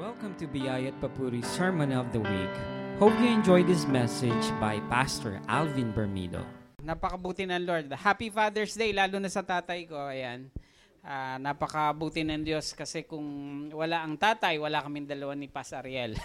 Welcome to Biyayat Papuri Sermon of the Week. Hope you enjoy this message by Pastor Alvin Bermido. Napakabuti ng Lord. Happy Father's Day, lalo na sa tatay ko. Ayan. Ah, napakabuti ng Diyos kasi kung wala ang tatay, wala kaming dalawa ni Pas Ariel.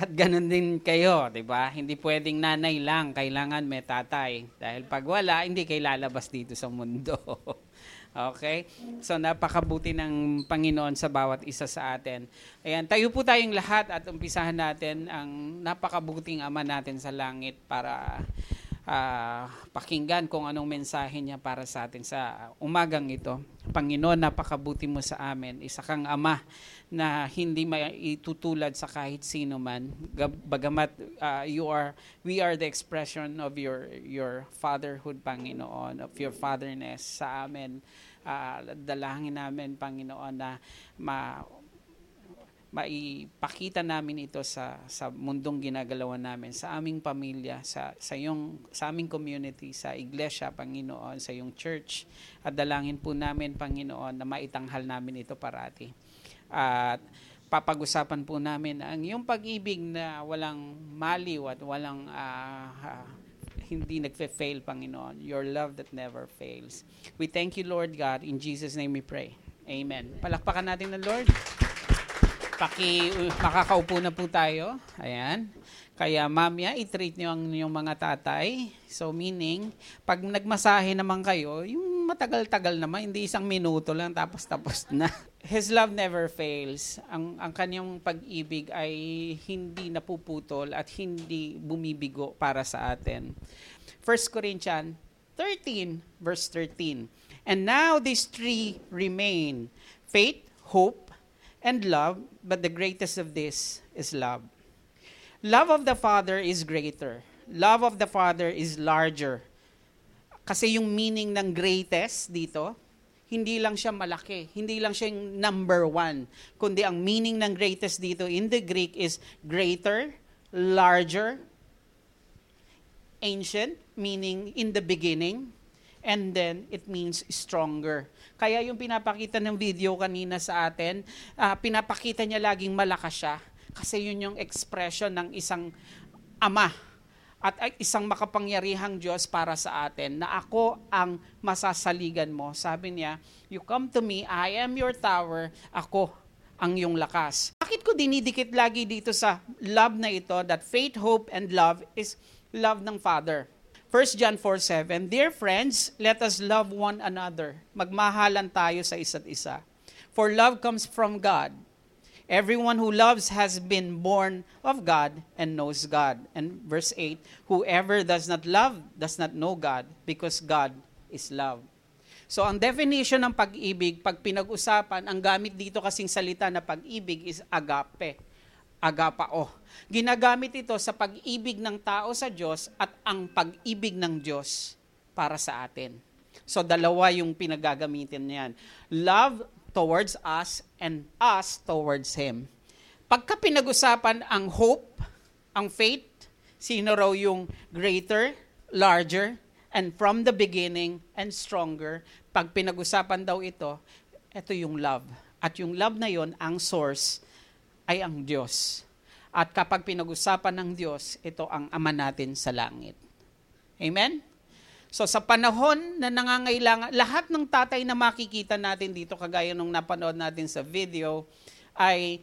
At ganun din kayo, di ba? Hindi pwedeng nanay lang, kailangan may tatay. Dahil pag wala, hindi kayo lalabas dito sa mundo. okay? So napakabuti ng Panginoon sa bawat isa sa atin. Ayan, tayo po tayong lahat at umpisahan natin ang napakabuting Ama natin sa langit para ah, pakinggan kung anong mensahe niya para sa atin sa umagang ito. Panginoon, napakabuti mo sa amin. Isa kang ama na hindi maitutulad sa kahit sino man. Bagamat ah, you are we are the expression of your your fatherhood, Panginoon, of your fatherness sa amin. Ah, dalangin namin, Panginoon, na ma maipakita namin ito sa sa mundong ginagalawan namin sa aming pamilya sa sa yung sa aming community sa iglesia Panginoon sa yung church at dalangin po namin Panginoon na maitanghal namin ito parati at papag-usapan po namin ang yung pag-ibig na walang maliw at walang ah, hindi nagfe-fail Panginoon your love that never fails we thank you Lord God in Jesus name we pray amen palakpakan natin ng Lord Paki, makakaupo na po tayo. Ayan. Kaya mamaya, i-treat nyo ang yung mga tatay. So meaning, pag nagmasahe naman kayo, yung matagal-tagal naman, hindi isang minuto lang, tapos tapos na. His love never fails. Ang, ang kanyang pag-ibig ay hindi napuputol at hindi bumibigo para sa atin. 1 Corinthians 13, verse 13. And now these three remain, faith, hope, and love, but the greatest of this is love. Love of the Father is greater. Love of the Father is larger. Kasi yung meaning ng greatest dito, hindi lang siya malaki, hindi lang siya yung number one, kundi ang meaning ng greatest dito in the Greek is greater, larger, ancient, meaning in the beginning, and then it means stronger. Kaya yung pinapakita ng video kanina sa atin, ah, pinapakita niya laging malakas siya kasi yun yung expression ng isang ama at isang makapangyarihang Diyos para sa atin na ako ang masasaligan mo. Sabi niya, you come to me, I am your tower, ako ang iyong lakas. Bakit ko dinidikit lagi dito sa love na ito that faith, hope, and love is love ng Father? 1 John 4:7 Dear friends, let us love one another. Magmahalan tayo sa isa't isa. For love comes from God. Everyone who loves has been born of God and knows God. And verse 8 Whoever does not love does not know God because God is love. So ang definition ng pag-ibig, pag pinag-usapan, ang gamit dito kasing salita na pag-ibig is agape agapao. Ginagamit ito sa pag-ibig ng tao sa Diyos at ang pag-ibig ng Diyos para sa atin. So dalawa yung pinagagamitin niyan. Love towards us and us towards Him. Pagka pinag-usapan ang hope, ang faith, sino raw yung greater, larger, and from the beginning and stronger, pag pinag-usapan daw ito, ito yung love. At yung love na yon ang source ay ang Diyos. At kapag pinag-usapan ng Diyos, ito ang Ama natin sa langit. Amen? So sa panahon na nangangailangan, lahat ng tatay na makikita natin dito, kagaya nung napanood natin sa video, ay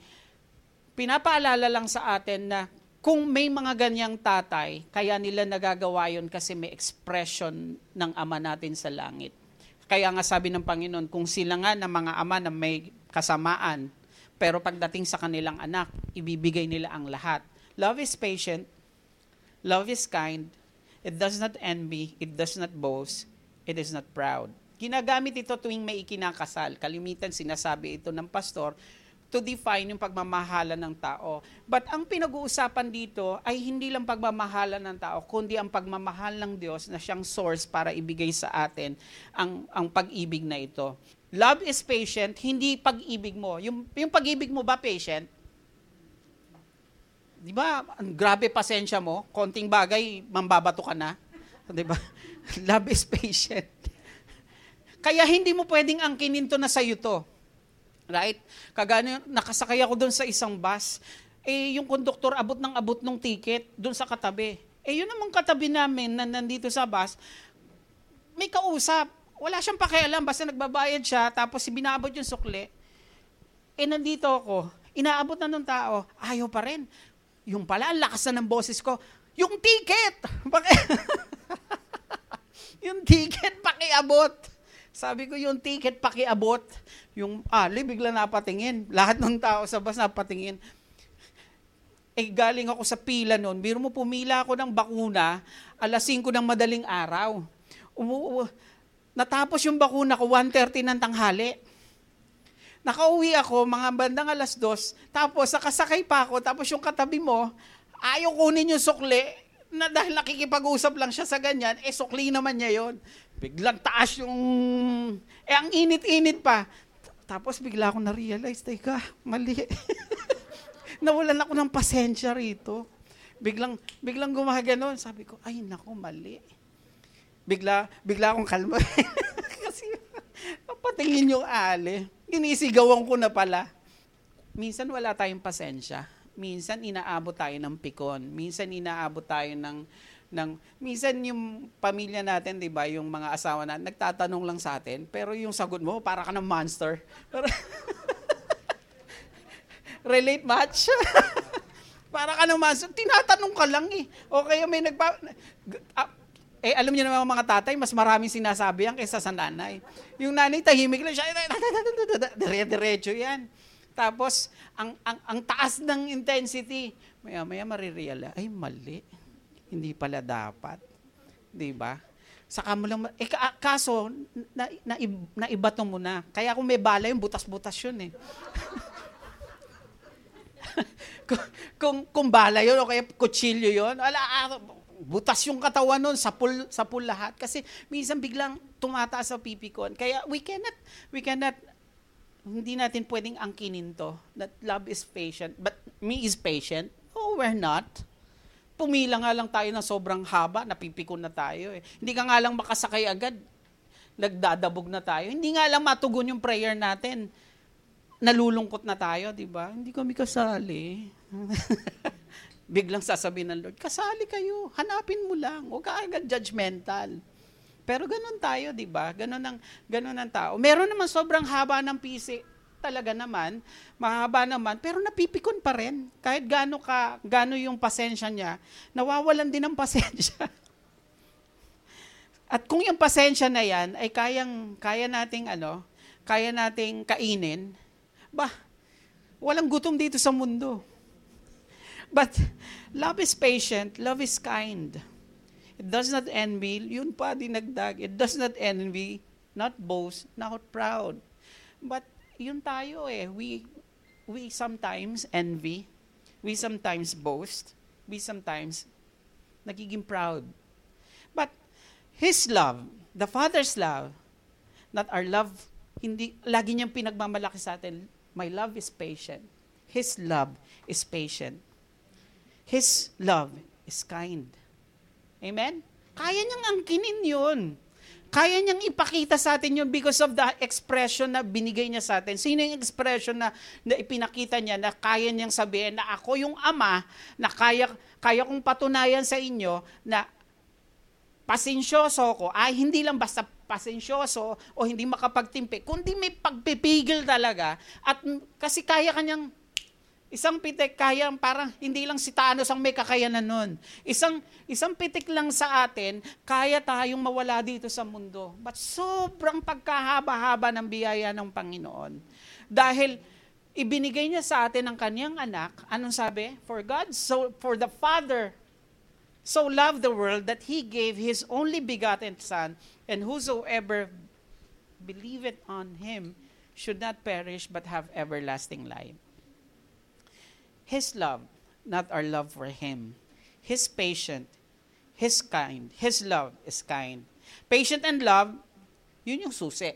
pinapaalala lang sa atin na kung may mga ganyang tatay, kaya nila nagagawa yun kasi may expression ng Ama natin sa langit. Kaya nga sabi ng Panginoon, kung sila nga ng mga ama na may kasamaan, pero pagdating sa kanilang anak, ibibigay nila ang lahat. Love is patient. Love is kind. It does not envy. It does not boast. It is not proud. Ginagamit ito tuwing may ikinakasal. Kalimitan sinasabi ito ng pastor to define yung pagmamahalan ng tao. But ang pinag-uusapan dito ay hindi lang pagmamahalan ng tao, kundi ang pagmamahal ng Diyos na siyang source para ibigay sa atin ang, ang pag-ibig na ito. Love is patient, hindi pag-ibig mo. Yung, yung pag-ibig mo ba patient? Di ba, grabe pasensya mo, konting bagay, mambabato ka na. Di ba? Love is patient. Kaya hindi mo pwedeng angkinin to na sa'yo to. Right? Kagano, nakasakay ako doon sa isang bus. Eh, yung konduktor abot ng abot ng ticket doon sa katabi. Eh, yun namang katabi namin na nandito sa bus, may kausap. Wala siyang pakialam, basta nagbabayad siya, tapos binabot yung sukli. Eh, nandito ako, inaabot na ng tao, ayaw pa rin. Yung pala, ang lakas na ng boses ko, yung ticket! yung ticket, pakiabot! Sabi ko, yung ticket, pakiabot. Yung ali, bigla napatingin. Lahat ng tao sa bus napatingin. Eh, galing ako sa pila noon. Biro mo, pumila ako ng bakuna, alas 5 ng madaling araw. Umu- natapos yung bakuna ko, 1.30 ng tanghali. Nakauwi ako, mga bandang alas 2, tapos nakasakay pa ako, tapos yung katabi mo, ayaw kunin yung sukli, na dahil nakikipag-usap lang siya sa ganyan, eh sukli naman niya yon Biglang taas yung... Eh, ang init-init pa. Tapos bigla ako na-realize, teka, mali. Nawalan ako ng pasensya rito. Biglang, biglang gumaganon. Sabi ko, ay nako, mali. Bigla, bigla akong kalma. Kasi, papatingin yung ali. Inisigawan ko na pala. Minsan wala tayong pasensya. Minsan inaabot tayo ng pikon. Minsan inaabot tayo ng ng minsan yung pamilya natin, 'di ba, yung mga asawa na nagtatanong lang sa atin, pero yung sagot mo para ka ng monster. Relate much? para ka ng monster. Tinatanong ka lang eh. Okay, may nagpa eh, alam niyo naman mga tatay, mas maraming sinasabi yan kaysa sa nanay. Yung nanay, tahimik lang siya. Dire-diretso yan. Tapos, ang, ang, ang taas ng intensity. Maya-maya marireala, ay mali hindi pala dapat. 'Di ba? Saka mo lang, eh, kaso, na, na, naibato mo na. Kaya kung may bala yung butas-butas yun eh. kung, kung, kung bala yun o kaya kutsilyo yun, ala, ah, butas yung katawan nun, sapul, sapul lahat. Kasi minsan biglang tumataas sa pipikon. Kaya we cannot, we cannot, hindi natin pwedeng angkinin to. That love is patient. But me is patient? Oh, we're not. Pumila nga lang tayo ng sobrang haba, napipikon na tayo eh. Hindi ka nga lang makasakay agad, nagdadabog na tayo. Hindi nga lang matugon yung prayer natin. Nalulungkot na tayo, di ba? Hindi kami kasali. Biglang sasabihin ng Lord, kasali kayo, hanapin mo lang, huwag ka agad judgmental. Pero ganun tayo, di ba? Ganun ang, ganun ang tao. Meron naman sobrang haba ng pisi talaga naman, mahaba naman, pero napipikon pa rin. Kahit gaano ka, gaano yung pasensya niya, nawawalan din ng pasensya. At kung yung pasensya na yan ay kayang, kaya nating ano, kaya nating kainin, ba, walang gutom dito sa mundo. But love is patient, love is kind. It does not envy, yun pa dinagdag. It does not envy, not boast, not proud. But yun tayo eh. We, we sometimes envy. We sometimes boast. We sometimes nagiging proud. But His love, the Father's love, not our love, hindi, lagi niyang pinagmamalaki sa atin, my love is patient. His love is patient. His love is kind. Amen? Kaya niyang angkinin yun. Kaya niyang ipakita sa atin yun because of the expression na binigay niya sa atin. Sino yung expression na, na ipinakita niya na kaya niyang sabihin na ako yung ama na kaya, kaya kong patunayan sa inyo na pasensyoso ko ay hindi lang basta pasensyoso o hindi makapagtimpi, kundi may pagpipigil talaga at kasi kaya kanyang Isang pitik kaya parang hindi lang si Thanos ang may kakayanan nun. Isang, isang pitik lang sa atin, kaya tayong mawala dito sa mundo. But sobrang pagkahaba-haba ng biyaya ng Panginoon. Dahil ibinigay niya sa atin ang kanyang anak, anong sabi? For God, so for the Father so loved the world that he gave his only begotten Son, and whosoever believeth on him should not perish but have everlasting life. His love, not our love for Him. His patient, His kind. His love is kind. Patient and love, yun yung susi.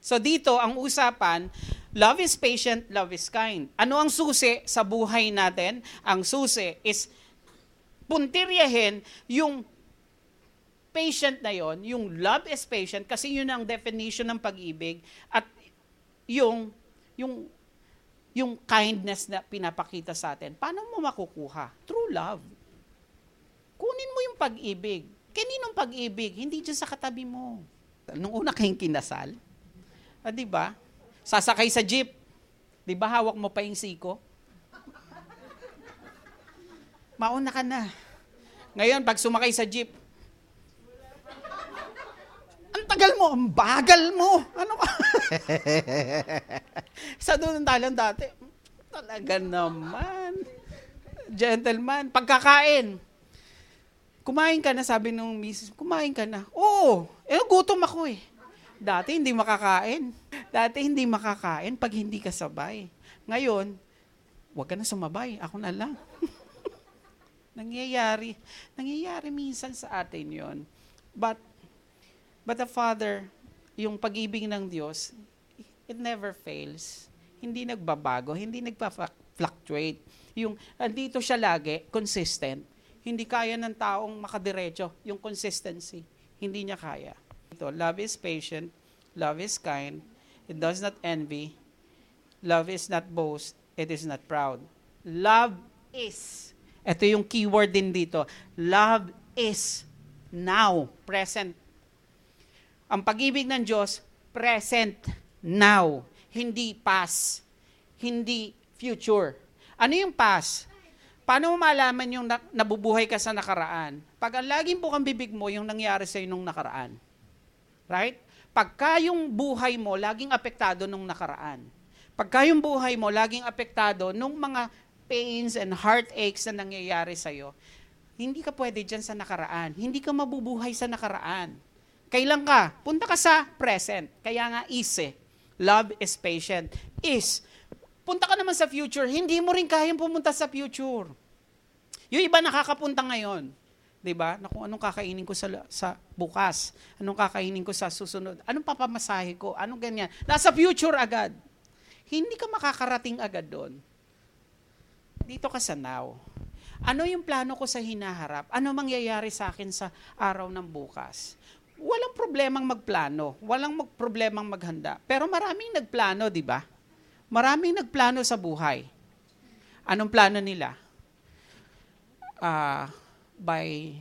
So dito, ang usapan, love is patient, love is kind. Ano ang susi sa buhay natin? Ang susi is puntiryahin yung patient na yon, yung love is patient kasi yun ang definition ng pag-ibig at yung yung yung kindness na pinapakita sa atin, paano mo makukuha? True love. Kunin mo yung pag-ibig. Kaninong pag-ibig? Hindi dyan sa katabi mo. Nung una kayong kinasal, ah, di ba? Sasakay sa jeep. Di ba hawak mo pa yung siko? Mauna ka na. Ngayon, pag sumakay sa jeep, ang tagal mo, ang bagal mo. Ano ka? sa doon talang dati, talaga naman. Gentleman, pagkakain. Kumain ka na, sabi nung misis, kumain ka na. Oo, eh, gutom ako eh. Dati hindi makakain. Dati hindi makakain pag hindi ka sabay. Ngayon, wag ka na sumabay. Ako na lang. nangyayari. Nangyayari minsan sa atin yon. But, but the Father, yung pag-ibig ng Diyos, it never fails. Hindi nagbabago, hindi nagpa-fluctuate. Yung, andito siya lagi, consistent. Hindi kaya ng taong makadiretso, yung consistency. Hindi niya kaya. Ito, love is patient, love is kind, it does not envy, love is not boast, it is not proud. Love is. Ito yung keyword din dito. Love is now, present. Ang pag-ibig ng Diyos, present, now. Hindi past. Hindi future. Ano yung past? Paano mo malaman yung na- nabubuhay ka sa nakaraan? Pag ang laging bukang bibig mo, yung nangyari sa'yo nung nakaraan. Right? Pagka yung buhay mo, laging apektado nung nakaraan. Pagka yung buhay mo, laging apektado nung mga pains and heartaches na nangyayari sa'yo, hindi ka pwede dyan sa nakaraan. Hindi ka mabubuhay sa nakaraan. Kailan ka? Punta ka sa present. Kaya nga is eh. Love is patient. Is. Punta ka naman sa future. Hindi mo rin kayang pumunta sa future. Yung iba nakakapunta ngayon. 'di ba? Na kung anong kakainin ko sa sa bukas, anong kakainin ko sa susunod, anong papamasahe ko, anong ganyan. Nasa future agad. Hindi ka makakarating agad doon. Dito ka sa now. Ano yung plano ko sa hinaharap? Ano mangyayari sa akin sa araw ng bukas? Walang problemang magplano, walang mag problemang maghanda. Pero maraming nagplano, 'di ba? Maraming nagplano sa buhay. Anong plano nila? Uh, by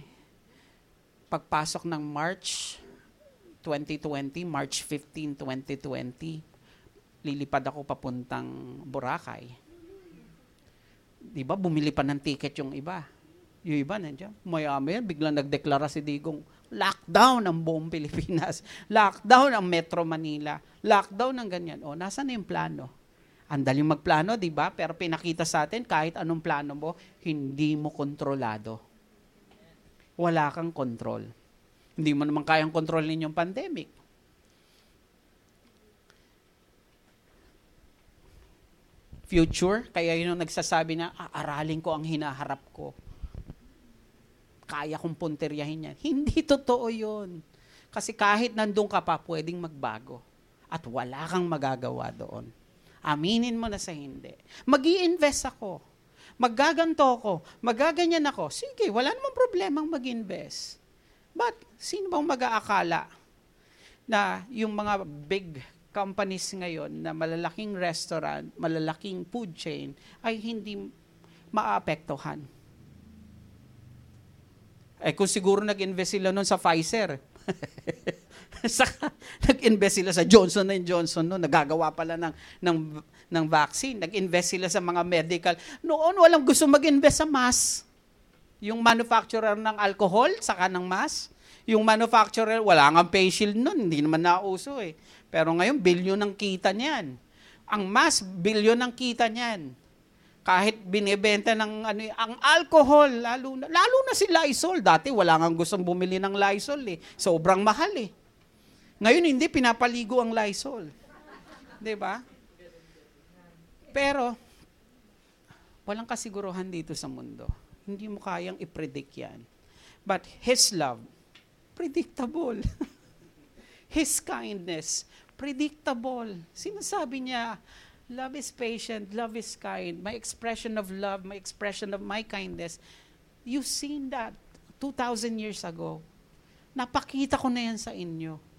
pagpasok ng March 2020, March 15, 2020, lilipad ako papuntang Boracay. Di ba, bumili pa ng ticket yung iba. Yung iba nandiyan. Maya-maya, biglang nagdeklara si Digong, lockdown ang buong Pilipinas. Lockdown ang Metro Manila. Lockdown ang ganyan. O, nasa na yung plano? Ang daling magplano, di ba? Pero pinakita sa atin, kahit anong plano mo, hindi mo kontrolado wala kang control. Hindi mo naman kayang kontrolin yung pandemic. Future, kaya yun ang nagsasabi na, aaralin ko ang hinaharap ko. Kaya kong punteryahin yan. Hindi totoo yun. Kasi kahit nandun ka pa, pwedeng magbago. At wala kang magagawa doon. Aminin mo na sa hindi. mag invest ako maggaganto ako, magaganyan ako, sige, wala namang problemang mag-invest. But, sino bang mag-aakala na yung mga big companies ngayon na malalaking restaurant, malalaking food chain, ay hindi maapektuhan? Eh kung siguro nag-invest sila noon sa Pfizer, Saka, nag-invest sila sa Johnson Johnson no, nagagawa pala ng, ng, ng vaccine. Nag-invest sila sa mga medical. Noon, walang gusto mag-invest sa mask. Yung manufacturer ng alcohol, saka ng mask. Yung manufacturer, wala nga face shield noon, hindi naman nauso eh. Pero ngayon, bilyon ng kita niyan. Ang mask, bilyon ng kita niyan. Kahit binebenta ng ano, ang alcohol, lalo na, lalo na si Lysol. Dati wala nga gustong bumili ng Lysol eh. Sobrang mahal eh. Ngayon hindi pinapaligo ang Lysol. 'Di ba? Pero walang kasiguruhan dito sa mundo. Hindi mo kayang i-predict 'yan. But his love predictable. his kindness predictable. Sinasabi niya, love is patient, love is kind. My expression of love, my expression of my kindness. You've seen that 2,000 years ago. Napakita ko na yan sa inyo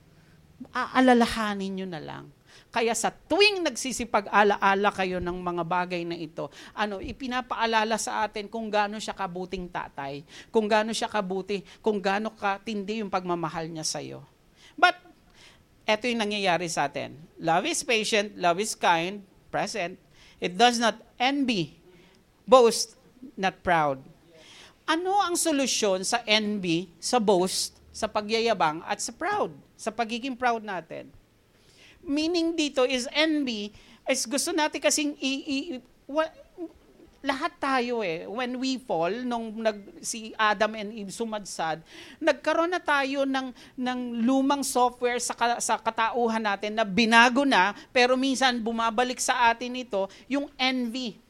aalalahanin nyo na lang. Kaya sa tuwing nagsisipag-alaala kayo ng mga bagay na ito, ano, ipinapaalala sa atin kung gaano siya kabuting tatay, kung gaano siya kabuti, kung gaano katindi yung pagmamahal niya sa iyo. But, eto yung nangyayari sa atin. Love is patient, love is kind, present. It does not envy, boast, not proud. Ano ang solusyon sa envy, sa boast, sa pagyayabang, at sa proud, sa pagiging proud natin? meaning dito is envy, is gusto natin kasing i, i, wa, lahat tayo eh, when we fall, nung nag, si Adam and Eve sumadsad, nagkaroon na tayo ng, ng lumang software sa, sa katauhan natin na binago na, pero minsan bumabalik sa atin ito, yung envy.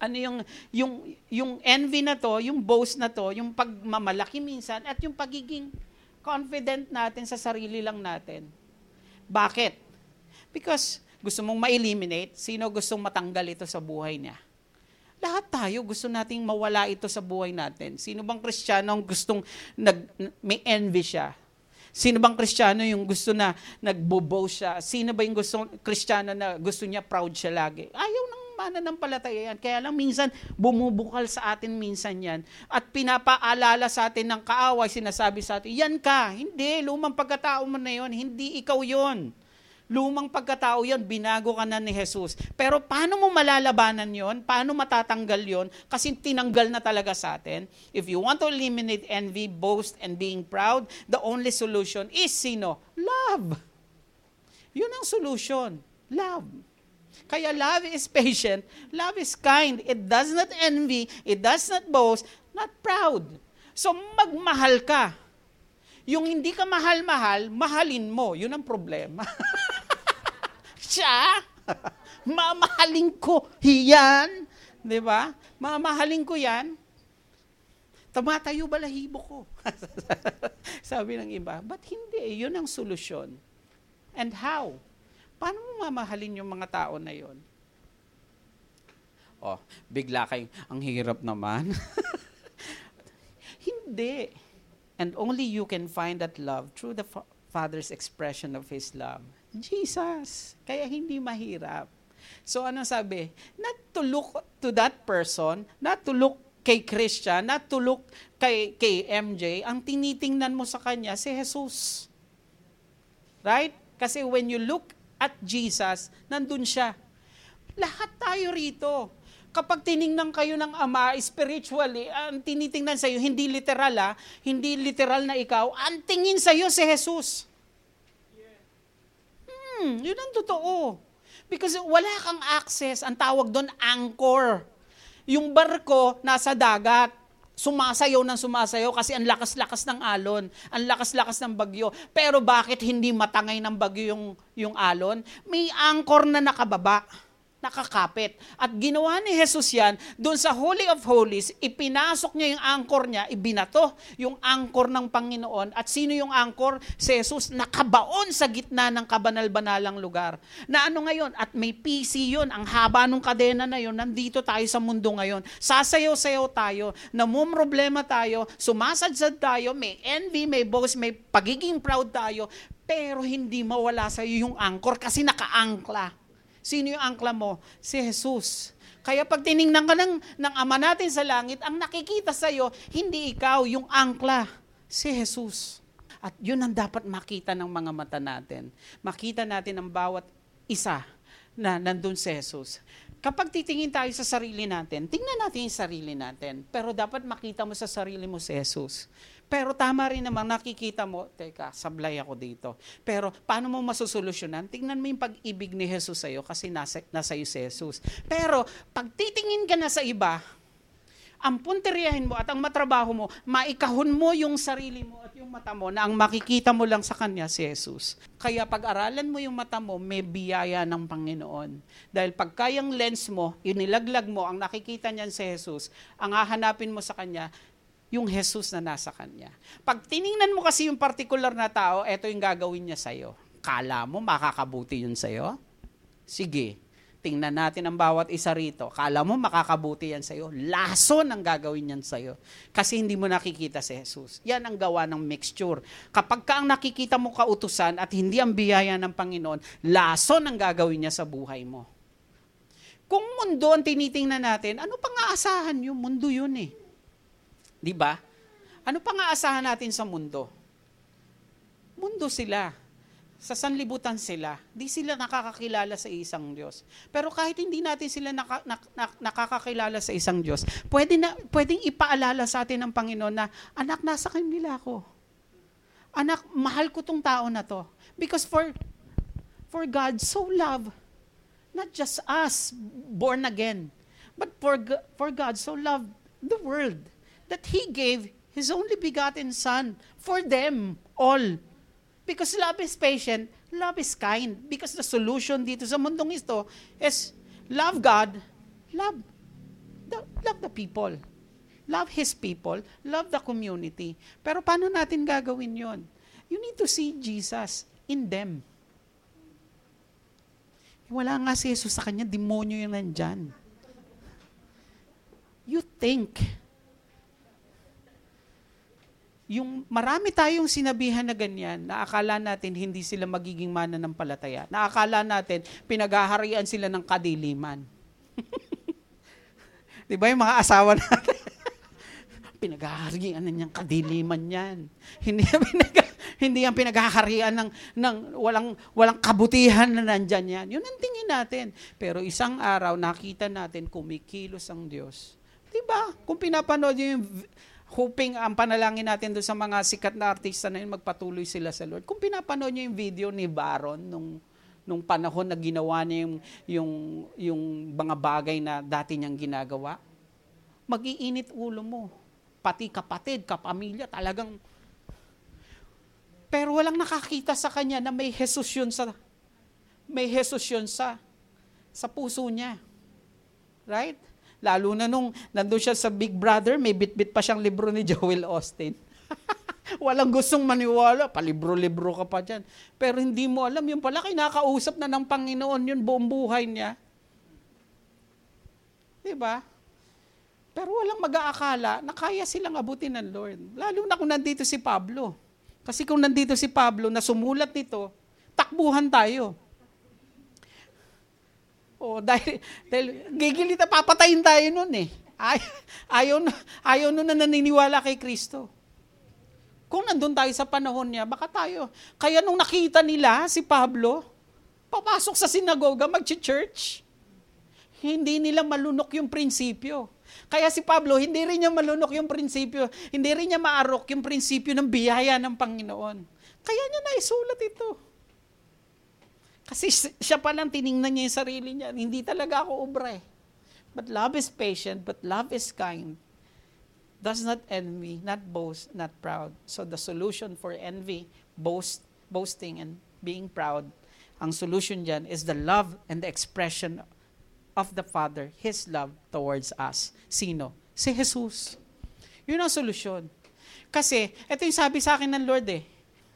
Ano yung, yung, yung envy na to, yung boast na to, yung pagmamalaki minsan, at yung pagiging confident natin sa sarili lang natin. Bakit? Because gusto mong ma-eliminate, sino gustong matanggal ito sa buhay niya? Lahat tayo gusto nating mawala ito sa buhay natin. Sino bang kristyano ang gustong nag, may envy siya? Sino bang kristyano yung gusto na nagbobo siya? Sino ba yung gusto kristyano na gusto niya proud siya lagi? Ayaw ng mananampalataya yan. Kaya lang minsan bumubukal sa atin minsan yan. At pinapaalala sa atin ng kaaway, sinasabi sa atin, yan ka. Hindi, lumang pagkatao mo na yon. Hindi ikaw yon. Lumang pagkatao yon, binago ka na ni Jesus. Pero paano mo malalabanan yon? Paano matatanggal yon? Kasi tinanggal na talaga sa atin. If you want to eliminate envy, boast, and being proud, the only solution is sino? Love. Yun ang solution. Love. Kaya love is patient, love is kind, it does not envy, it does not boast, not proud. So magmahal ka. Yung hindi ka mahal-mahal, mahalin mo. Yun ang problema. siya, mamahalin ko yan. Di ba? Mamahalin ko yan. Tumatayo balahibo ko. Sabi ng iba, but hindi, yun ang solusyon. And how? Paano mo mamahalin yung mga tao na yon? Oh, bigla kayong, ang hirap naman. hindi. And only you can find that love through the Father's expression of His love. Jesus. Kaya hindi mahirap. So ano sabi? Not to look to that person, not to look kay Christian, not to look kay, kay MJ, ang tinitingnan mo sa kanya si Jesus. Right? Kasi when you look at Jesus, nandun siya. Lahat tayo rito. Kapag tiningnan kayo ng Ama spiritually, ang tinitingnan sa iyo, hindi literal ah, hindi literal na ikaw, ang tingin sa iyo si Jesus. Hmm, yun ang totoo. Because wala kang access, ang tawag doon anchor. Yung barko nasa dagat, sumasayaw ng sumasayaw kasi ang lakas-lakas ng alon, ang lakas-lakas ng bagyo. Pero bakit hindi matangay ng bagyo yung, yung alon? May anchor na nakababa nakakapit. At ginawa ni Jesus yan, doon sa Holy of Holies, ipinasok niya yung anchor niya, ibinato yung anchor ng Panginoon. At sino yung anchor? Si Jesus, nakabaon sa gitna ng kabanal-banalang lugar. Na ano ngayon? At may PC yun, ang haba ng kadena na yun, nandito tayo sa mundo ngayon. Sasayaw-sayaw tayo, namumroblema tayo, sumasadsad tayo, may envy, may boast, may pagiging proud tayo, pero hindi mawala sa iyo yung anchor kasi nakaangkla Sino yung angkla mo? Si Jesus. Kaya pag tiningnan ka ng, ng Ama natin sa langit, ang nakikita sa iyo, hindi ikaw, yung angkla, si Jesus. At yun ang dapat makita ng mga mata natin. Makita natin ang bawat isa na nandun si Jesus. Kapag titingin tayo sa sarili natin, tingnan natin yung sarili natin. Pero dapat makita mo sa sarili mo si Jesus. Pero tama rin naman, nakikita mo, teka, sablay ako dito. Pero paano mo masusolusyonan? Tingnan mo yung pag-ibig ni Jesus sa'yo kasi nasa, nasa iyo si Jesus. Pero pag titingin ka na sa iba, ang punteriyahin mo at ang matrabaho mo, maikahon mo yung sarili mo at yung mata mo na ang makikita mo lang sa Kanya si Jesus. Kaya pag-aralan mo yung mata mo, may biyaya ng Panginoon. Dahil pagkayang lens mo, inilaglag mo, ang nakikita niyan si Jesus, ang hahanapin mo sa Kanya, yung Jesus na nasa kanya. Pag tiningnan mo kasi yung particular na tao, eto yung gagawin niya sa'yo. Kala mo makakabuti yun sa'yo? Sige, tingnan natin ang bawat isa rito. Kala mo makakabuti yan sa'yo. Lason ang gagawin yan sa'yo. Kasi hindi mo nakikita si Jesus. Yan ang gawa ng mixture. Kapag ka ang nakikita mo kautusan at hindi ang biyaya ng Panginoon, lason ang gagawin niya sa buhay mo. Kung mundo ang tinitingnan natin, ano pang aasahan yung mundo yun eh. Di ba? Ano pang aasahan natin sa mundo? Mundo sila. Sa sanlibutan sila. Di sila nakakakilala sa isang Diyos. Pero kahit hindi natin sila naka, nak, nak, nakakakilala sa isang Diyos, pwede na, pwedeng ipaalala sa atin ng Panginoon na, anak, nasa kanila ako. Anak, mahal ko tong tao na to. Because for, for God so love not just us born again, but for, for God so loved the world that He gave His only begotten Son for them all. Because love is patient, love is kind. Because the solution dito sa mundong ito is love God, love the, love the people. Love His people, love the community. Pero paano natin gagawin yon? You need to see Jesus in them. Wala nga si Jesus sa kanya, demonyo yung nandyan. You think. Yung marami tayong sinabihan na ganyan, na akala natin hindi sila magiging mana ng palataya. Na akala natin pinaghaharian sila ng kadiliman. Di ba yung mga asawa natin? pinaghaharian na niyang kadiliman yan. Hindi pinag hindi yan pinaghaharian ng, ng walang, walang kabutihan na nandyan yan. Yun ang tingin natin. Pero isang araw, nakita natin kumikilos ang Diyos. Diba? Kung pinapanood yung hoping ang panalangin natin doon sa mga sikat na artista na yun, magpatuloy sila sa Lord. Kung pinapanood nyo yung video ni Baron nung nung panahon na ginawa niya yung, yung, yung mga bagay na dati niyang ginagawa, mag-iinit ulo mo. Pati kapatid, kapamilya, talagang pero walang nakakita sa kanya na may Jesus yun sa may Jesus yun sa sa puso niya. Right? Lalo na nung nandun siya sa Big Brother, may bit-bit pa siyang libro ni Joel Austin. Walang gustong maniwala, palibro-libro ka pa dyan. Pero hindi mo alam, yung pala kinakausap na ng Panginoon yun buong buhay niya. Diba? Pero walang mag-aakala na kaya silang abutin ng Lord. Lalo na kung nandito si Pablo. Kasi kung nandito si Pablo na sumulat nito, takbuhan tayo. O, dahil, dahil gigilit na papatayin tayo nun eh. Ay, ayaw, ayaw nun na naniniwala kay Kristo. Kung nandun tayo sa panahon niya, baka tayo. Kaya nung nakita nila si Pablo, papasok sa sinagoga, mag-church. Hindi nila malunok yung prinsipyo. Kaya si Pablo, hindi rin niya malunok yung prinsipyo, hindi rin niya maarok yung prinsipyo ng biyaya ng Panginoon. Kaya niya naisulat ito. Kasi siya pa lang tiningnan niya yung sarili niya. Hindi talaga ako obra. But love is patient, but love is kind. Does not envy, not boast, not proud. So the solution for envy, boast, boasting, and being proud, ang solution dyan is the love and the expression of the Father, His love towards us. Sino? Si Jesus. Yun ang solusyon. Kasi, ito yung sabi sa akin ng Lord eh,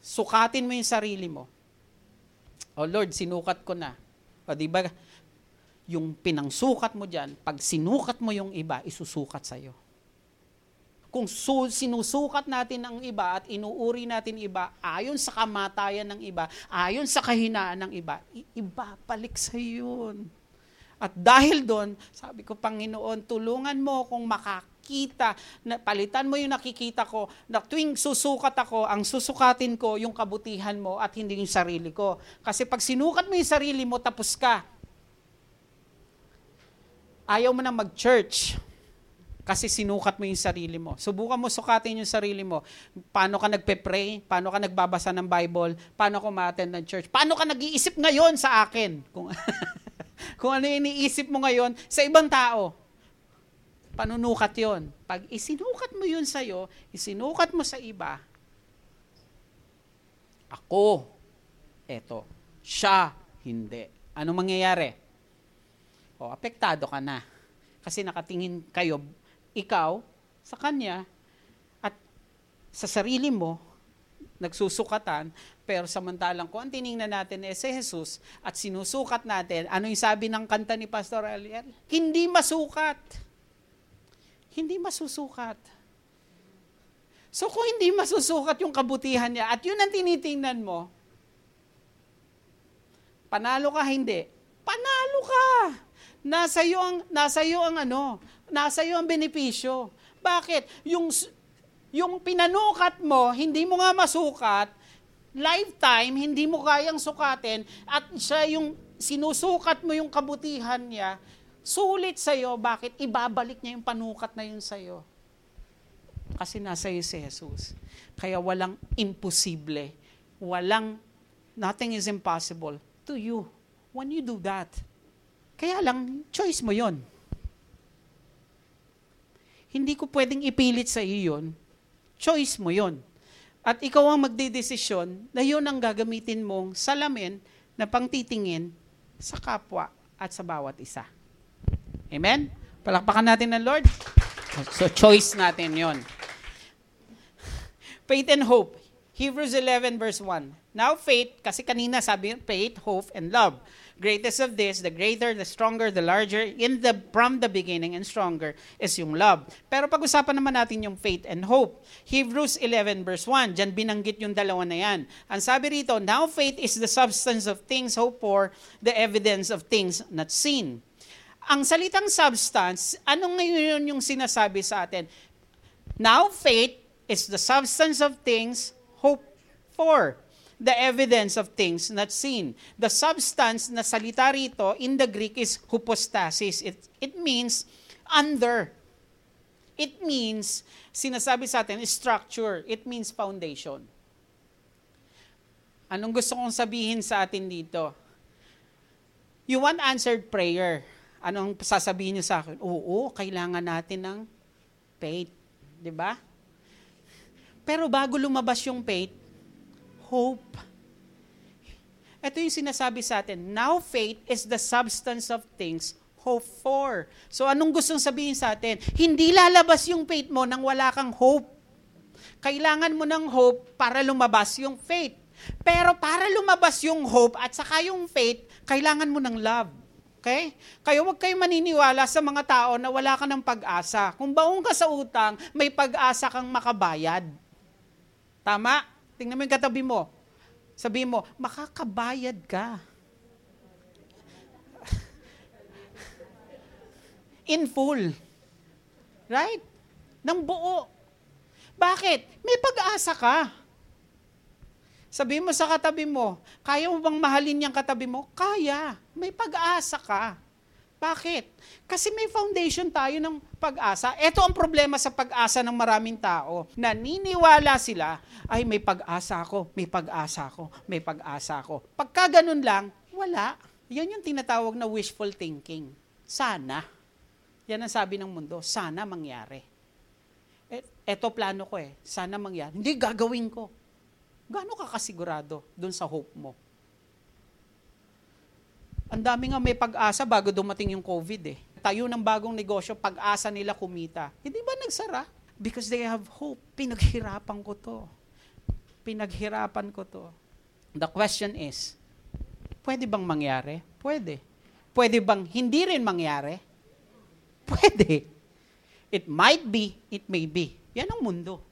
sukatin mo yung sarili mo. O Lord, sinukat ko na. O di ba, yung pinangsukat mo dyan, pag sinukat mo yung iba, isusukat sa'yo. Kung su- sinusukat natin ang iba at inuuri natin iba, ayon sa kamatayan ng iba, ayon sa kahinaan ng iba, iba, palik sa yun. At dahil doon, sabi ko, Panginoon, tulungan mo akong makakita, na, palitan mo yung nakikita ko, na tuwing susukat ako, ang susukatin ko yung kabutihan mo at hindi yung sarili ko. Kasi pag sinukat mo yung sarili mo, tapos ka. Ayaw mo na mag-church kasi sinukat mo yung sarili mo. Subukan mo sukatin yung sarili mo. Paano ka nagpe-pray? Paano ka nagbabasa ng Bible? Paano ka ma-attend ng church? Paano ka nag-iisip ngayon sa akin? Kung Kung ano iniisip mo ngayon sa ibang tao, panunukat yon. Pag isinukat mo yun sa'yo, isinukat mo sa iba, ako, eto, siya, hindi. Ano mangyayari? O, apektado ka na. Kasi nakatingin kayo, ikaw, sa kanya, at sa sarili mo, nagsusukatan, pero samantalang kung ang tiningnan natin eh si Jesus at sinusukat natin, ano yung sabi ng kanta ni Pastor Eliel? Hindi masukat. Hindi masusukat. So kung hindi masusukat yung kabutihan niya at yun ang tinitingnan mo, panalo ka hindi, panalo ka. Nasa iyo ang nasa iyo ang ano, nasa iyo ang benepisyo. Bakit? Yung yung pinanukat mo, hindi mo nga masukat, lifetime, hindi mo kayang sukatin, at siya yung sinusukat mo yung kabutihan niya, sulit sa'yo, bakit? Ibabalik niya yung panukat na yun sa'yo. Kasi nasa iyo si Jesus. Kaya walang imposible. Walang, nothing is impossible to you when you do that. Kaya lang, choice mo yon. Hindi ko pwedeng ipilit sa iyo yon Choice mo yon. At ikaw ang magdidesisyon na yun ang gagamitin mong salamin na pangtitingin sa kapwa at sa bawat isa. Amen? Palakpakan natin ng Lord. So, choice natin yon. Faith and hope. Hebrews 11 verse 1. Now faith, kasi kanina sabi faith, hope, and love greatest of this, the greater, the stronger, the larger, in the from the beginning and stronger is yung love. Pero pag-usapan naman natin yung faith and hope. Hebrews 11 verse 1, diyan binanggit yung dalawa na yan. Ang sabi rito, now faith is the substance of things hoped for, the evidence of things not seen. Ang salitang substance, ano ngayon yung sinasabi sa atin? Now faith is the substance of things hoped for the evidence of things not seen. The substance na salita rito in the Greek is hypostasis. It, it means under. It means, sinasabi sa atin, structure. It means foundation. Anong gusto kong sabihin sa atin dito? You want answered prayer. Anong sasabihin niyo sa akin? Oo, kailangan natin ng faith. Ba? Pero bago lumabas yung faith, hope. Ito yung sinasabi sa atin, now faith is the substance of things hope for. So anong gustong sabihin sa atin? Hindi lalabas yung faith mo nang wala kang hope. Kailangan mo ng hope para lumabas yung faith. Pero para lumabas yung hope at saka yung faith, kailangan mo ng love. Okay? Kayo wag kayong maniniwala sa mga tao na wala ka ng pag-asa. Kung baong ka sa utang, may pag-asa kang makabayad. Tama? Tingnan mo yung katabi mo. Sabi mo, makakabayad ka. In full. Right? Nang buo. Bakit? May pag-asa ka. Sabi mo sa katabi mo, kaya mo bang mahalin yung katabi mo? Kaya. May pag-asa ka. Bakit? Kasi may foundation tayo ng pag-asa. Ito ang problema sa pag-asa ng maraming tao. Naniniwala sila, ay may pag-asa ako, may pag-asa ako, may pag-asa ako. Pagka ganun lang, wala. Yan yung tinatawag na wishful thinking. Sana. Yan ang sabi ng mundo, sana mangyari. Ito plano ko eh, sana mangyari. Hindi, gagawin ko. Gaano ka kasigurado dun sa hope mo? Ang dami nga may pag-asa bago dumating yung COVID eh. Tayo ng bagong negosyo, pag-asa nila kumita. Hindi ba nagsara? Because they have hope. Pinaghirapan ko to. Pinaghirapan ko to. The question is, pwede bang mangyari? Pwede. Pwede bang hindi rin mangyari? Pwede. It might be, it may be. Yan ang mundo.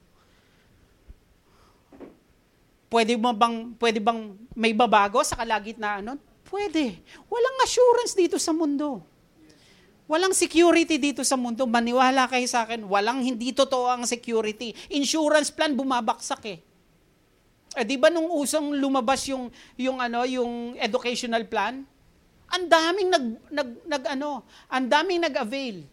Pwede mo bang pwede bang may babago sa kalagitnaan nun? Pwede. Walang assurance dito sa mundo. Walang security dito sa mundo. Maniwala kayo sa akin, walang hindi totoo ang security. Insurance plan bumabaksak eh. Eh, di ba nung usong lumabas yung yung ano, yung educational plan? Ang daming nag nag, nag ano, ang daming nag-avail.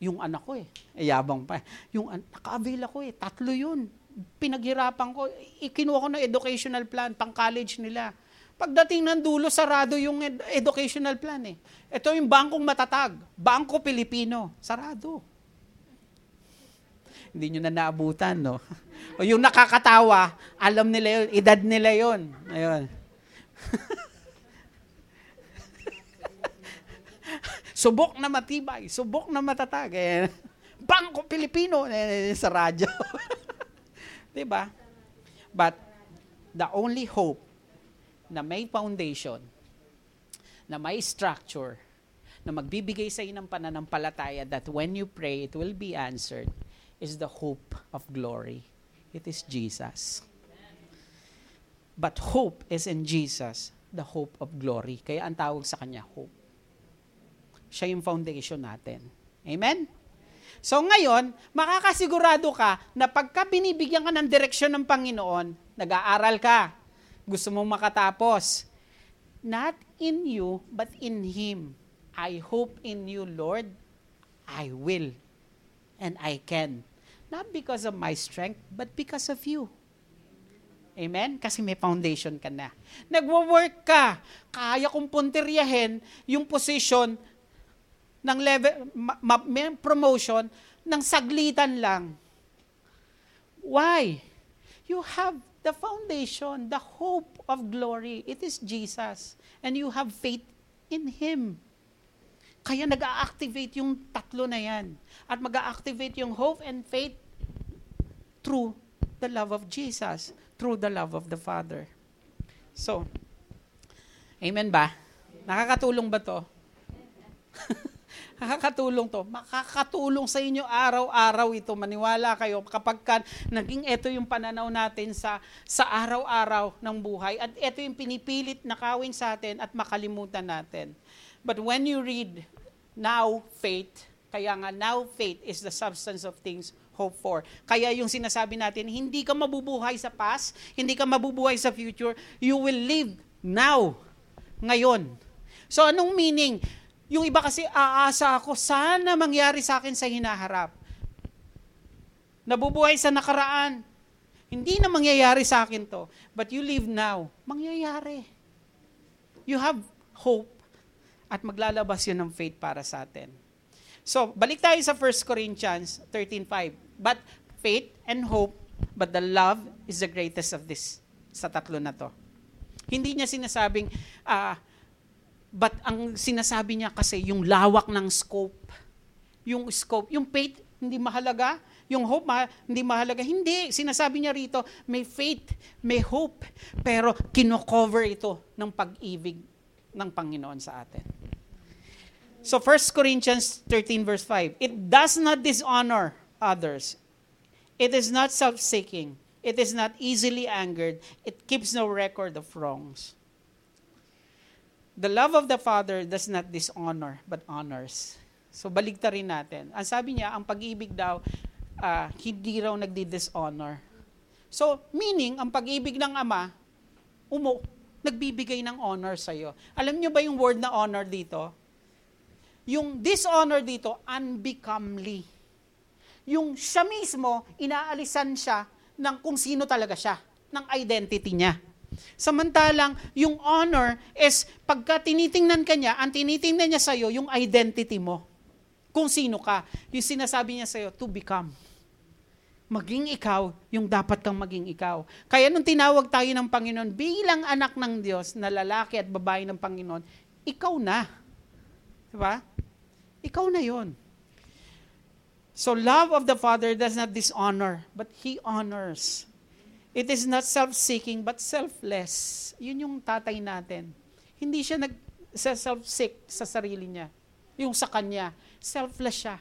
Yung anak ko eh yabang pa. Yung naka-avail ako eh, tatlo yun. Pinaghirapan ko, ikinuha ko ng educational plan, pang college nila. Pagdating ng dulo, sarado yung ed- educational plan eh. Ito yung bangkong matatag. Bangko Pilipino. Sarado. Hindi nyo na naabutan, no? O yung nakakatawa, alam nila yun, edad nila yun. Ayun. subok na matibay, subok na matatag. Eh, Bangko Pilipino eh, sa radyo. 'Di ba? But the only hope na may foundation, na may structure, na magbibigay sa iyo ng pananampalataya that when you pray, it will be answered, is the hope of glory. It is Jesus. But hope is in Jesus, the hope of glory. Kaya ang tawag sa kanya, hope. Siya yung foundation natin. Amen? So ngayon, makakasigurado ka na pagka binibigyan ka ng direksyon ng Panginoon, nag-aaral ka, gusto mong makatapos, not in you, but in Him. I hope in you, Lord. I will. And I can. Not because of my strength, but because of you. Amen? Kasi may foundation ka na. Nagwo-work ka. Kaya kong puntiryahin yung position ng level, ma- ma- promotion ng saglitan lang. Why? You have the foundation, the hope of glory. It is Jesus. And you have faith in Him. Kaya nag-a-activate yung tatlo na yan. At mag-a-activate yung hope and faith through the love of Jesus, through the love of the Father. So, amen ba? Nakakatulong ba to? Nakakatulong to. Makakatulong sa inyo araw-araw ito. Maniwala kayo kapag ka, naging ito yung pananaw natin sa, sa araw-araw ng buhay. At ito yung pinipilit na kawin sa atin at makalimutan natin. But when you read now faith, kaya nga now faith is the substance of things hope for. Kaya yung sinasabi natin, hindi ka mabubuhay sa past, hindi ka mabubuhay sa future, you will live now, ngayon. So anong meaning? Yung iba kasi aasa ako, sana mangyari sa akin sa hinaharap. Nabubuhay sa nakaraan. Hindi na mangyayari sa akin to. But you live now. Mangyayari. You have hope. At maglalabas yun ng faith para sa atin. So, balik tayo sa 1 Corinthians 13.5. But faith and hope, but the love is the greatest of this. Sa tatlo na to. Hindi niya sinasabing, ah, uh, But ang sinasabi niya kasi yung lawak ng scope. Yung scope, yung faith hindi mahalaga, yung hope hindi mahalaga. Hindi, sinasabi niya rito, may faith, may hope, pero kino-cover ito ng pag-ibig ng Panginoon sa atin. So 1 Corinthians 13 verse 5, it does not dishonor others. It is not self-seeking. It is not easily angered. It keeps no record of wrongs. The love of the Father does not dishonor, but honors. So baligta rin natin. Ang sabi niya, ang pag-ibig daw, uh, hindi raw nagdi-dishonor. So, meaning, ang pag-ibig ng Ama, umo, nagbibigay ng honor sa iyo. Alam niyo ba yung word na honor dito? Yung dishonor dito, unbecomely. Yung siya mismo, inaalisan siya ng kung sino talaga siya, ng identity niya. Samantalang, yung honor is, pagka tinitingnan ka niya, ang tinitingnan niya sa'yo, yung identity mo. Kung sino ka. Yung sinasabi niya sa'yo, to become. Maging ikaw, yung dapat kang maging ikaw. Kaya nung tinawag tayo ng Panginoon, bilang anak ng Diyos, na lalaki at babae ng Panginoon, ikaw na. Diba? Ikaw na yon. So love of the Father does not dishonor, but He honors. It is not self-seeking, but selfless. Yun yung tatay natin. Hindi siya nag self-seek sa sarili niya. Yung sa kanya. Selfless siya.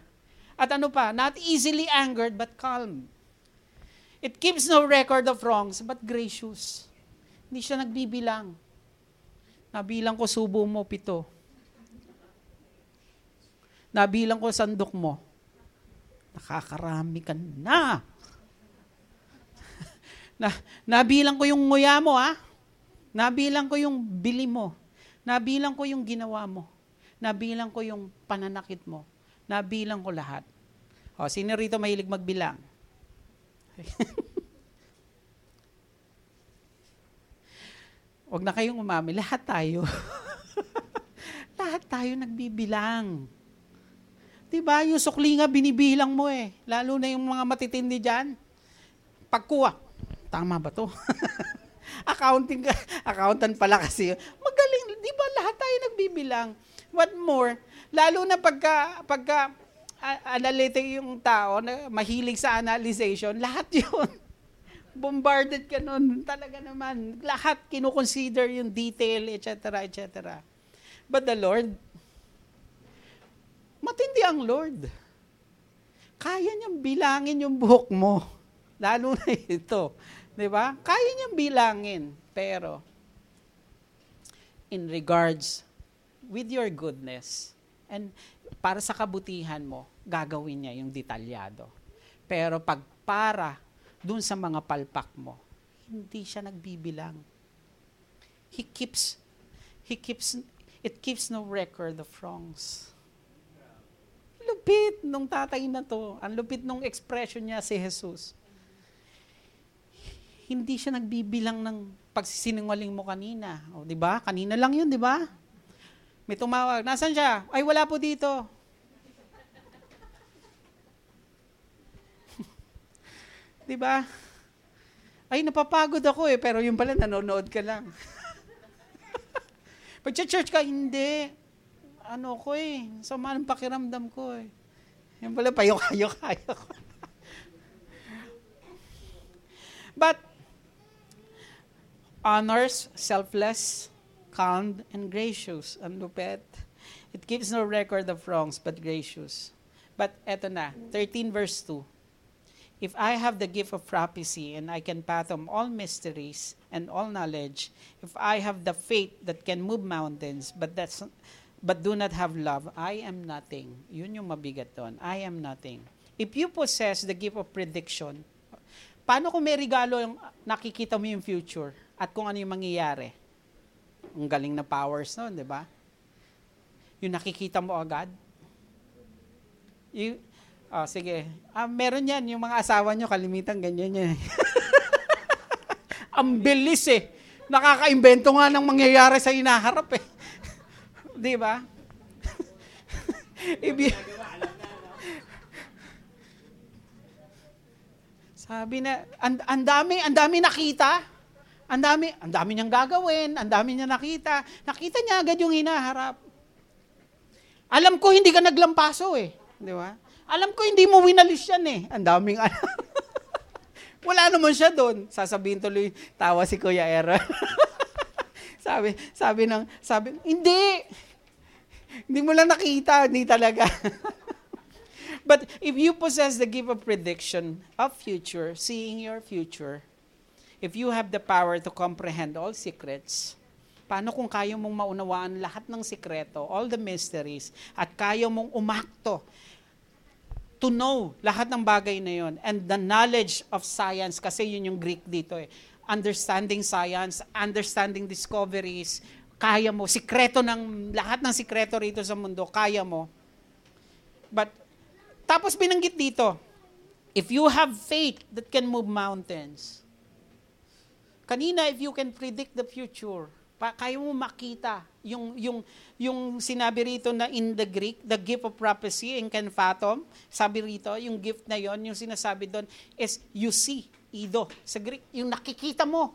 At ano pa, not easily angered, but calm. It keeps no record of wrongs, but gracious. Hindi siya nagbibilang. Nabilang ko subo mo, pito. Nabilang ko sandok mo. Nakakarami ka na. Na, nabilang ko yung nguya mo, ha? Nabilang ko yung bili mo. Nabilang ko yung ginawa mo. Nabilang ko yung pananakit mo. Nabilang ko lahat. O, sino rito mahilig magbilang? Huwag na kayong umami. Lahat tayo. lahat tayo nagbibilang. Diba? Yung sukli nga binibilang mo eh. Lalo na yung mga matitindi dyan. Pagkuha, tama ba to? Accounting ka, accountant pala kasi. Magaling, di ba lahat tayo nagbibilang? What more, lalo na pagka, pagka analytic yung tao na mahilig sa analyzation, lahat yun. bombarded ka nun. Talaga naman. Lahat kinukonsider yung detail, etc., etc. But the Lord, matindi ang Lord. Kaya niyang bilangin yung buhok mo. Lalo na ito. Di ba? Kaya niyang bilangin. Pero, in regards with your goodness, and para sa kabutihan mo, gagawin niya yung detalyado. Pero pag para dun sa mga palpak mo, hindi siya nagbibilang. He keeps, he keeps, it keeps no record of wrongs. Lupit nung tatay na to. Ang lupit nung expression niya si Jesus. Hindi siya nagbibilang ng pagsisinungaling mo kanina. O, di ba? Kanina lang yun, di ba? May tumawag. Nasaan siya? Ay, wala po dito. Di ba? Ay, napapagod ako eh, pero yung pala nanonood ka lang. Pag church ka, hindi. Ano ko eh, sama ng pakiramdam ko eh. Yung pala, payok-ayok-ayok. But, honors, selfless, calm, and gracious. Ang lupet. It gives no record of wrongs, but gracious. But eto na, 13 verse 2. If I have the gift of prophecy and I can fathom all mysteries and all knowledge, if I have the faith that can move mountains, but that's but do not have love, I am nothing. Yun yung mabigat doon. I am nothing. If you possess the gift of prediction, paano kung may regalo yung nakikita mo yung future at kung ano yung mangyayari? Ang galing na powers noon, di ba? Yung nakikita mo agad. You, Oh, sige. Ah, meron yan. Yung mga asawa nyo, kalimitan, ganyan yan. Ang bilis eh. Nakakaimbento nga ng mangyayari sa inaharap eh. Di ba? Ibi- Sabi na, ang dami, ang dami nakita. Ang dami, ang dami niyang gagawin, ang dami niya nakita. Nakita niya agad yung hinaharap. Alam ko hindi ka naglampaso eh. Di ba? Alam ko hindi mo winalis yan eh. Ang daming alam. Wala naman siya doon. Sasabihin tuloy, tawa si Kuya Aaron. sabi, sabi ng, sabi, hindi. Hindi mo lang nakita, hindi talaga. But if you possess the gift of prediction of future, seeing your future, if you have the power to comprehend all secrets, paano kung kaya mong maunawaan lahat ng sikreto, all the mysteries, at kaya mong umakto to know lahat ng bagay na yon and the knowledge of science kasi yun yung Greek dito eh understanding science understanding discoveries kaya mo sikreto ng lahat ng sikreto rito sa mundo kaya mo. But tapos binanggit dito if you have faith that can move mountains kanina if you can predict the future pa, kaya mo makita yung, yung, yung sinabi rito na in the Greek, the gift of prophecy and can fathom, sabi rito, yung gift na yon yung sinasabi doon is you see, ido. Sa Greek, yung nakikita mo.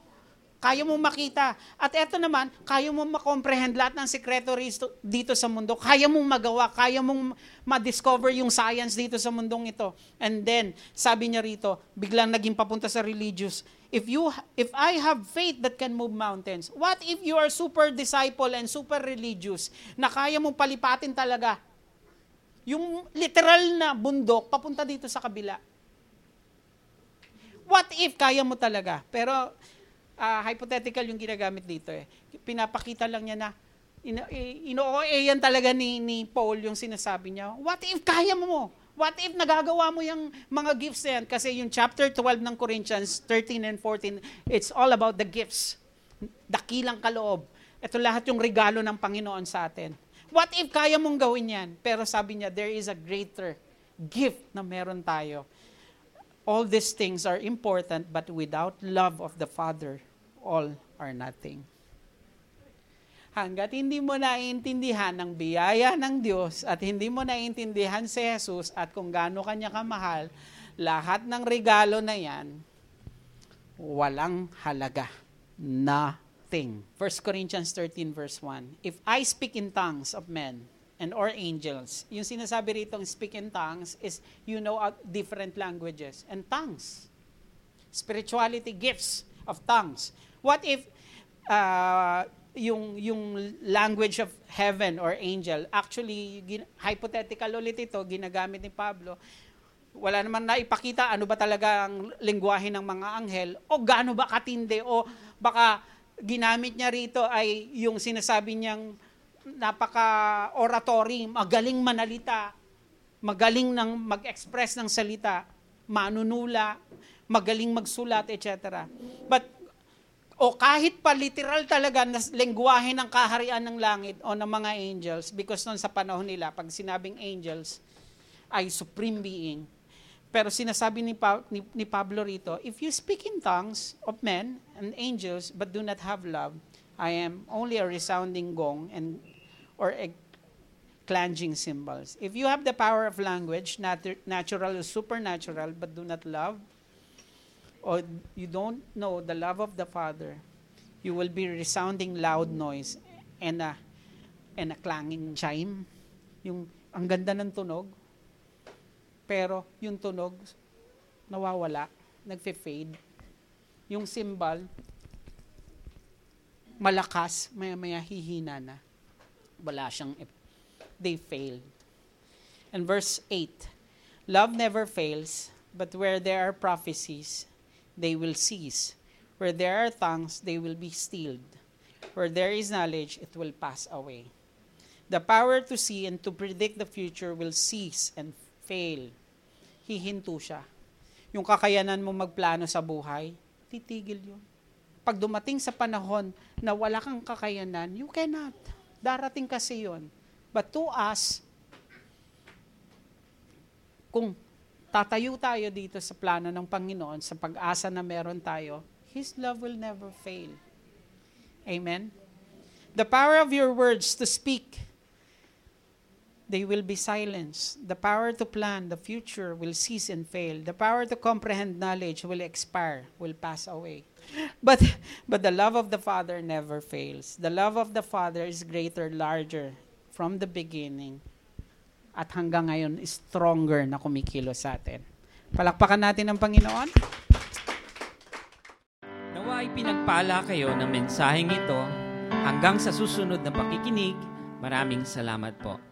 Kaya mo makita. At eto naman, kaya mo makomprehend lahat ng sekreto dito sa mundo. Kaya mong magawa, kaya mong ma-discover yung science dito sa mundong ito. And then, sabi niya rito, biglang naging papunta sa religious. If you if I have faith that can move mountains, what if you are super disciple and super religious na kaya mong palipatin talaga yung literal na bundok papunta dito sa kabila? What if kaya mo talaga? Pero uh, hypothetical yung ginagamit dito eh. Pinapakita lang niya na ino-OA yan talaga ni, ni Paul yung sinasabi niya. What if kaya mo? What if nagagawa mo yung mga gifts yan? Kasi yung chapter 12 ng Corinthians, 13 and 14, it's all about the gifts. Dakilang kaloob. Ito lahat yung regalo ng Panginoon sa atin. What if kaya mong gawin yan? Pero sabi niya, there is a greater gift na meron tayo all these things are important, but without love of the Father, all are nothing. Hanggat hindi mo naiintindihan ang biyaya ng Diyos at hindi mo naiintindihan si Jesus at kung gaano kanya kamahal, lahat ng regalo na yan, walang halaga. Nothing. 1 Corinthians 13 verse 1. If I speak in tongues of men and or angels. Yung sinasabi rito speak in tongues is you know different languages and tongues. Spirituality, gifts of tongues. What if uh, yung yung language of heaven or angel actually gin, hypothetical ulit ito ginagamit ni Pablo wala naman na ipakita ano ba talaga ang lengguwahe ng mga anghel o gaano ba katindi o baka ginamit niya rito ay yung sinasabi niyang napaka oratory magaling manalita magaling ng mag-express ng salita manunula magaling magsulat etc but o kahit pa literal talaga na lengguwahe ng kaharian ng langit o ng mga angels because noon sa panahon nila pag sinabing angels ay supreme being. Pero sinasabi ni, pa, ni, ni Pablo rito if you speak in tongues of men and angels but do not have love I am only a resounding gong and or a clanging cymbals. If you have the power of language nat- natural or supernatural but do not love or you don't know the love of the Father, you will be resounding loud noise and a, and a clanging chime. Yung, ang ganda ng tunog, pero yung tunog, nawawala, nagfe-fade. Yung cymbal, malakas, maya-maya hihina na. Wala siyang, they failed. And verse 8, Love never fails, but where there are prophecies, they will cease. Where there are tongues, they will be stilled. Where there is knowledge, it will pass away. The power to see and to predict the future will cease and fail. Hihinto siya. Yung kakayanan mo magplano sa buhay, titigil yun. Pag dumating sa panahon na wala kang kakayanan, you cannot. Darating kasi yun. But to us, kung tatayo tayo dito sa plano ng Panginoon, sa pag-asa na meron tayo, His love will never fail. Amen? The power of your words to speak, they will be silenced. The power to plan the future will cease and fail. The power to comprehend knowledge will expire, will pass away. But, but the love of the Father never fails. The love of the Father is greater, larger from the beginning at hanggang ngayon stronger na kumikilo sa atin. Palakpakan natin ang Panginoon. Nawa ay pinagpala kayo ng mensaheng ito hanggang sa susunod na pakikinig. Maraming salamat po.